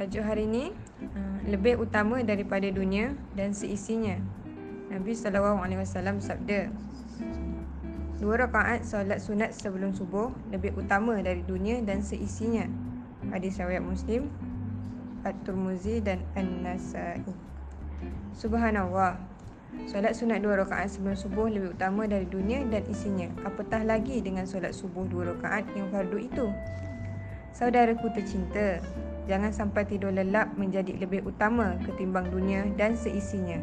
Tajuk hari ini uh, lebih utama daripada dunia dan seisinya. Nabi sallallahu alaihi wasallam sabda, Dua rakaat solat sunat sebelum subuh lebih utama dari dunia dan seisinya. Hadis riwayat Muslim, At-Tirmizi dan An-Nasa'i. Subhanallah. Solat sunat dua rakaat sebelum subuh lebih utama dari dunia dan isinya. Apatah lagi dengan solat subuh dua rakaat yang fardu itu. Saudaraku tercinta, jangan sampai tidur lelap menjadi lebih utama ketimbang dunia dan seisinya.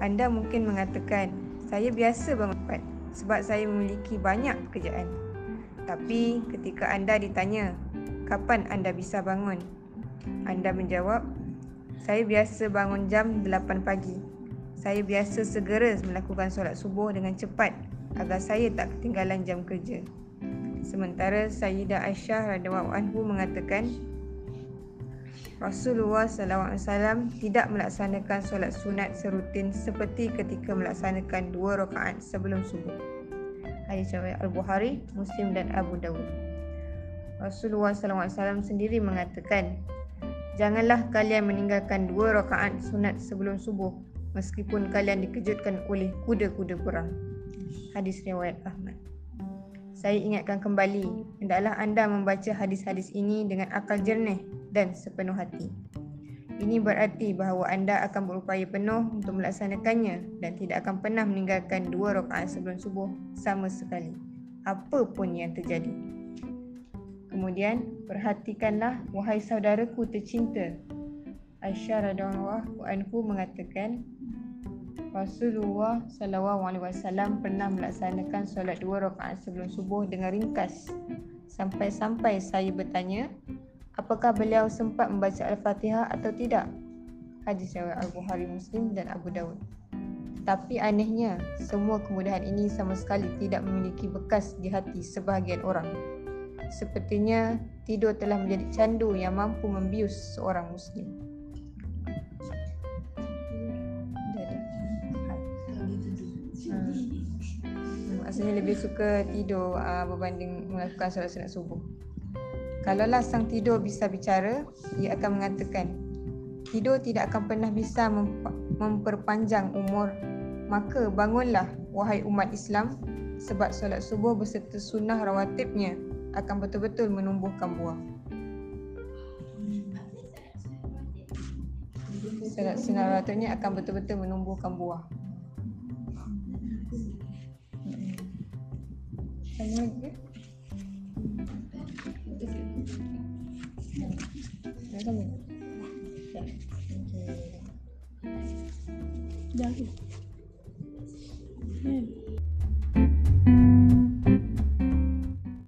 Anda mungkin mengatakan, saya biasa bangun cepat sebab saya memiliki banyak pekerjaan. Tapi ketika anda ditanya, kapan anda bisa bangun? Anda menjawab, saya biasa bangun jam 8 pagi. Saya biasa segera melakukan solat subuh dengan cepat agar saya tak ketinggalan jam kerja. Sementara Sayyidah Aisyah radhiyallahu anhu mengatakan, Rasulullah SAW tidak melaksanakan solat sunat serutin seperti ketika melaksanakan dua rakaat sebelum subuh. Hadis riwayat Al-Bukhari, Muslim dan Abu Dawud. Rasulullah SAW sendiri mengatakan, Janganlah kalian meninggalkan dua rakaat sunat sebelum subuh meskipun kalian dikejutkan oleh kuda-kuda perang. Hadis riwayat Ahmad. Saya ingatkan kembali, hendaklah anda membaca hadis-hadis ini dengan akal jernih dan sepenuh hati. Ini berarti bahawa anda akan berupaya penuh untuk melaksanakannya dan tidak akan pernah meninggalkan dua rakaat sebelum subuh sama sekali. Apa pun yang terjadi. Kemudian, perhatikanlah wahai saudaraku tercinta. Aisyah radhiyallahu anhu mengatakan, Rasulullah sallallahu alaihi wasallam pernah melaksanakan solat dua rakaat sebelum subuh dengan ringkas. Sampai-sampai saya bertanya, apakah beliau sempat membaca Al-Fatihah atau tidak? Hadis riwayat Al-Bukhari Muslim dan Abu Dawud. Tapi anehnya, semua kemudahan ini sama sekali tidak memiliki bekas di hati sebahagian orang. Sepertinya tidur telah menjadi candu yang mampu membius seorang muslim. Maksudnya lebih suka tidur uh, berbanding melakukan solat sunat subuh. Kalaulah sang tidur bisa bicara, ia akan mengatakan, tidur tidak akan pernah bisa memperpanjang umur. Maka bangunlah, wahai umat Islam, sebab solat subuh berserta sunnah rawatibnya akan betul-betul menumbuhkan buah. Solat sunnah rawatibnya akan betul-betul menumbuhkan buah. Tanya lagi. Dah. Hmm.